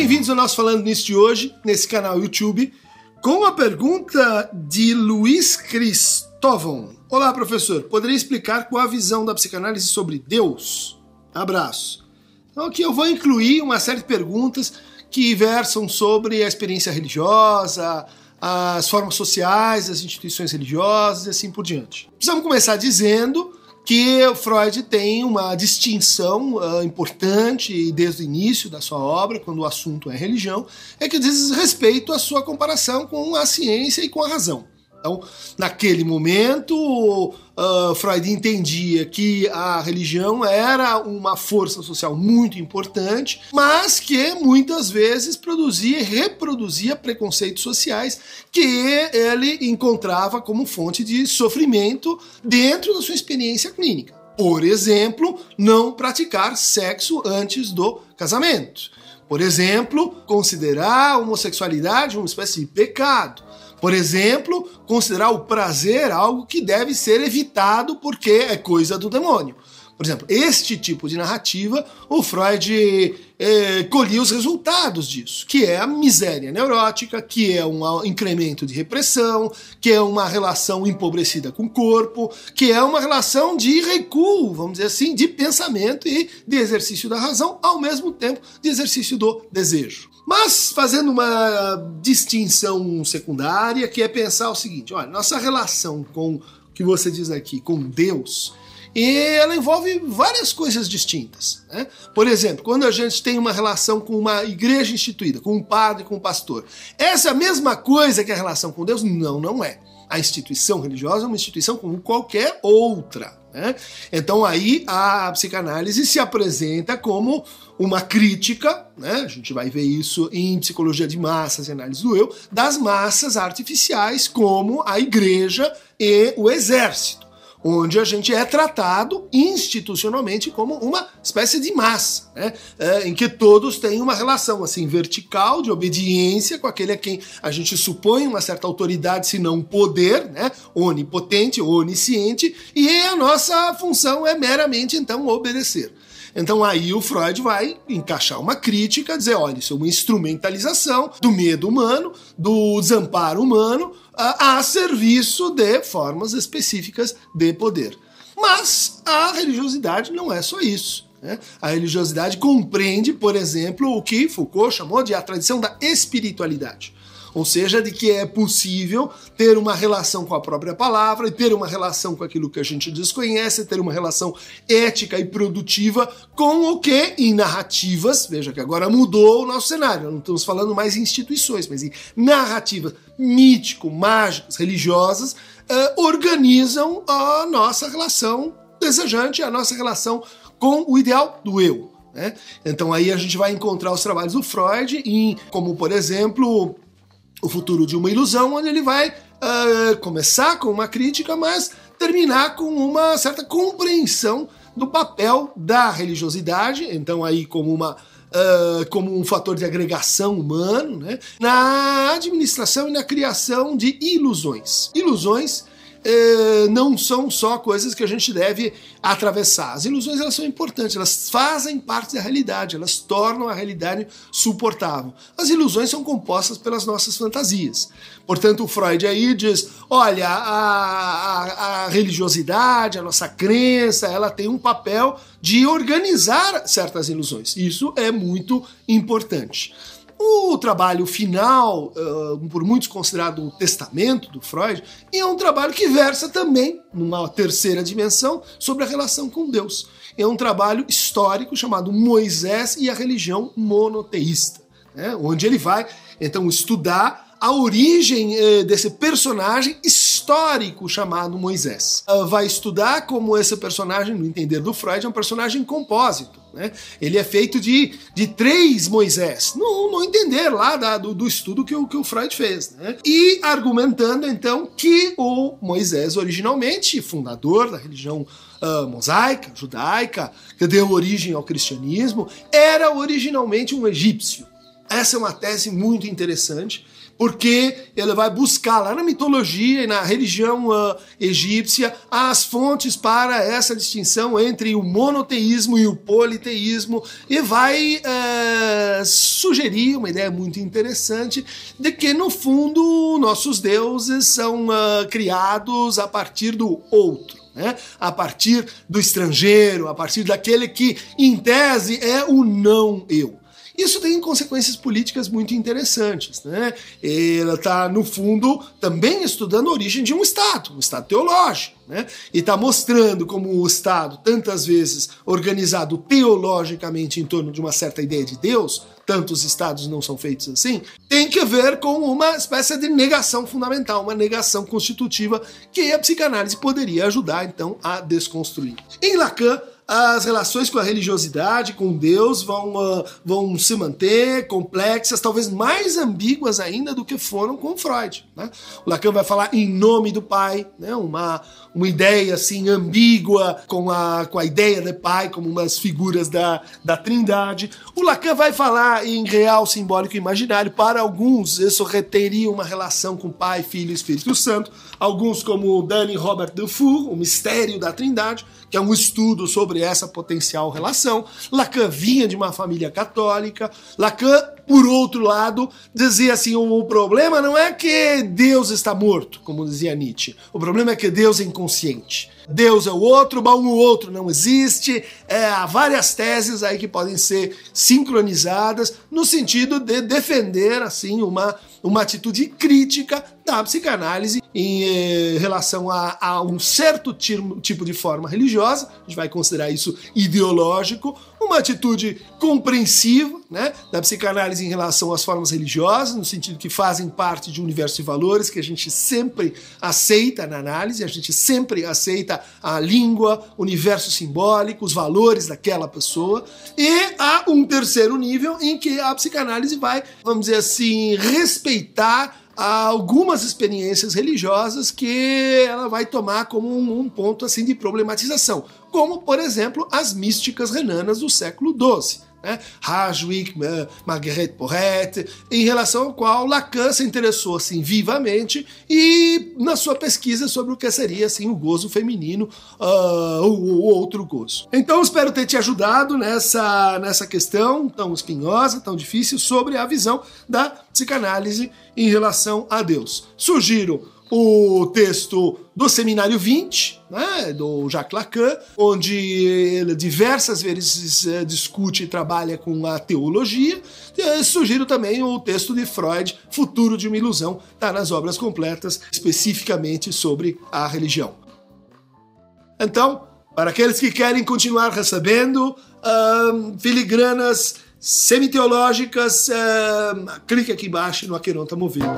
Bem-vindos ao nosso Falando Nisso de hoje, nesse canal YouTube, com a pergunta de Luiz Cristóvão. Olá, professor. Poderia explicar qual a visão da psicanálise sobre Deus? Abraço. Então aqui eu vou incluir uma série de perguntas que versam sobre a experiência religiosa, as formas sociais, as instituições religiosas e assim por diante. Precisamos começar dizendo que Freud tem uma distinção uh, importante desde o início da sua obra, quando o assunto é religião, é que diz respeito à sua comparação com a ciência e com a razão. Então, naquele momento, uh, Freud entendia que a religião era uma força social muito importante, mas que muitas vezes produzia e reproduzia preconceitos sociais que ele encontrava como fonte de sofrimento dentro da sua experiência clínica. Por exemplo, não praticar sexo antes do casamento. Por exemplo, considerar a homossexualidade uma espécie de pecado por exemplo, considerar o prazer algo que deve ser evitado porque é coisa do demônio. Por exemplo, este tipo de narrativa, o Freud eh, colhia os resultados disso, que é a miséria neurótica, que é um incremento de repressão, que é uma relação empobrecida com o corpo, que é uma relação de recuo, vamos dizer assim, de pensamento e de exercício da razão, ao mesmo tempo de exercício do desejo. Mas fazendo uma distinção secundária, que é pensar o seguinte: olha, nossa relação com o que você diz aqui, com Deus, e ela envolve várias coisas distintas. Né? Por exemplo, quando a gente tem uma relação com uma igreja instituída, com um padre, com um pastor, essa é a mesma coisa que a relação com Deus? Não, não é. A instituição religiosa é uma instituição como qualquer outra. Né? Então aí a psicanálise se apresenta como uma crítica, né? a gente vai ver isso em psicologia de massas e análise do eu, das massas artificiais como a igreja e o exército onde a gente é tratado institucionalmente como uma espécie de massa, né? É, em que todos têm uma relação assim vertical de obediência com aquele a quem a gente supõe uma certa autoridade, se não poder, né? onipotente, onisciente, e a nossa função é meramente então obedecer. Então aí o Freud vai encaixar uma crítica, dizer, olha, isso é uma instrumentalização do medo humano, do desamparo humano, a, a serviço de formas específicas de poder. Mas a religiosidade não é só isso. Né? A religiosidade compreende, por exemplo, o que Foucault chamou de a tradição da espiritualidade ou seja, de que é possível ter uma relação com a própria palavra e ter uma relação com aquilo que a gente desconhece, ter uma relação ética e produtiva com o que em narrativas, veja que agora mudou o nosso cenário, não estamos falando mais em instituições, mas em narrativas mítico, mágicas, religiosas, uh, organizam a nossa relação desejante, a nossa relação com o ideal do eu. Né? Então aí a gente vai encontrar os trabalhos do Freud em, como por exemplo, o futuro de uma ilusão, onde ele vai uh, começar com uma crítica, mas terminar com uma certa compreensão do papel da religiosidade, então aí como uma uh, como um fator de agregação humano, né, na administração e na criação de ilusões. Ilusões eh, não são só coisas que a gente deve atravessar. As ilusões elas são importantes, elas fazem parte da realidade, elas tornam a realidade suportável. As ilusões são compostas pelas nossas fantasias. Portanto, o Freud aí diz: olha, a, a, a religiosidade, a nossa crença, ela tem um papel de organizar certas ilusões. Isso é muito importante. O trabalho final, uh, por muitos considerado o testamento do Freud, é um trabalho que versa também, numa terceira dimensão, sobre a relação com Deus. É um trabalho histórico chamado Moisés e a religião monoteísta, né? onde ele vai então estudar a origem eh, desse personagem histórico chamado Moisés. Uh, vai estudar como esse personagem, no entender do Freud, é um personagem compósito. Né? Ele é feito de, de três Moisés, no entender lá da, do, do, estudo que o, que o Freud fez. Né? E argumentando então que o Moisés, originalmente fundador da religião uh, mosaica, judaica, que deu origem ao cristianismo, era originalmente um egípcio. Essa é uma tese muito interessante porque ele vai buscar lá na mitologia e na religião uh, egípcia as fontes para essa distinção entre o monoteísmo e o politeísmo e vai uh, sugerir uma ideia muito interessante de que, no fundo, nossos deuses são uh, criados a partir do outro. Né? A partir do estrangeiro, a partir daquele que, em tese, é o não eu. Isso tem consequências políticas muito interessantes. Né? Ela está, no fundo, também estudando a origem de um Estado, um Estado teológico. Né? E está mostrando como o Estado, tantas vezes organizado teologicamente em torno de uma certa ideia de Deus, tantos Estados não são feitos assim, tem que ver com uma espécie de negação fundamental, uma negação constitutiva que a psicanálise poderia ajudar, então, a desconstruir. Em Lacan, as relações com a religiosidade, com Deus, vão, uh, vão se manter complexas, talvez mais ambíguas ainda do que foram com Freud. Né? O Lacan vai falar em nome do pai, né? uma, uma ideia assim ambígua com a, com a ideia de pai como umas figuras da, da trindade. O Lacan vai falar em real, simbólico e imaginário. Para alguns, isso reteria uma relação com pai, filho e Espírito Santo. Alguns, como Danny Robert Dufour, o mistério da trindade, que é um estudo sobre essa potencial relação. Lacan vinha de uma família católica. Lacan, por outro lado, dizia assim: o problema não é que Deus está morto, como dizia Nietzsche. O problema é que Deus é inconsciente. Deus é o outro, mas o outro não existe. É, há várias teses aí que podem ser sincronizadas no sentido de defender assim uma, uma atitude crítica da psicanálise em eh, relação a, a, um certo tipo de forma religiosa, a gente vai considerar isso ideológico, uma atitude compreensiva né, da psicanálise em relação às formas religiosas, no sentido que fazem parte de um universo de valores que a gente sempre aceita na análise, a gente sempre aceita a língua, o universo simbólico, os valores daquela pessoa, e há um terceiro nível em que a psicanálise vai, vamos dizer assim, respeitar algumas experiências religiosas que ela vai tomar como um, um, ponto assim de problematização, como por exemplo as místicas renanas do século XII né? Rajwik, Marguerite Porret, em relação ao qual Lacan se interessou assim, vivamente e na sua pesquisa sobre o que seria assim, o gozo feminino uh, ou, ou outro gozo. Então espero ter te ajudado nessa, nessa questão tão espinhosa, tão difícil, sobre a visão da psicanálise em relação a Deus. Sugiro o texto do Seminário 20, né, do Jacques Lacan, onde ele diversas vezes eh, discute e trabalha com a teologia. E sugiro também o texto de Freud, Futuro de uma Ilusão, está nas obras completas, especificamente sobre a religião. Então, para aqueles que querem continuar recebendo um, filigranas semiteológicas, um, clique aqui embaixo no Aqueronta Movendo.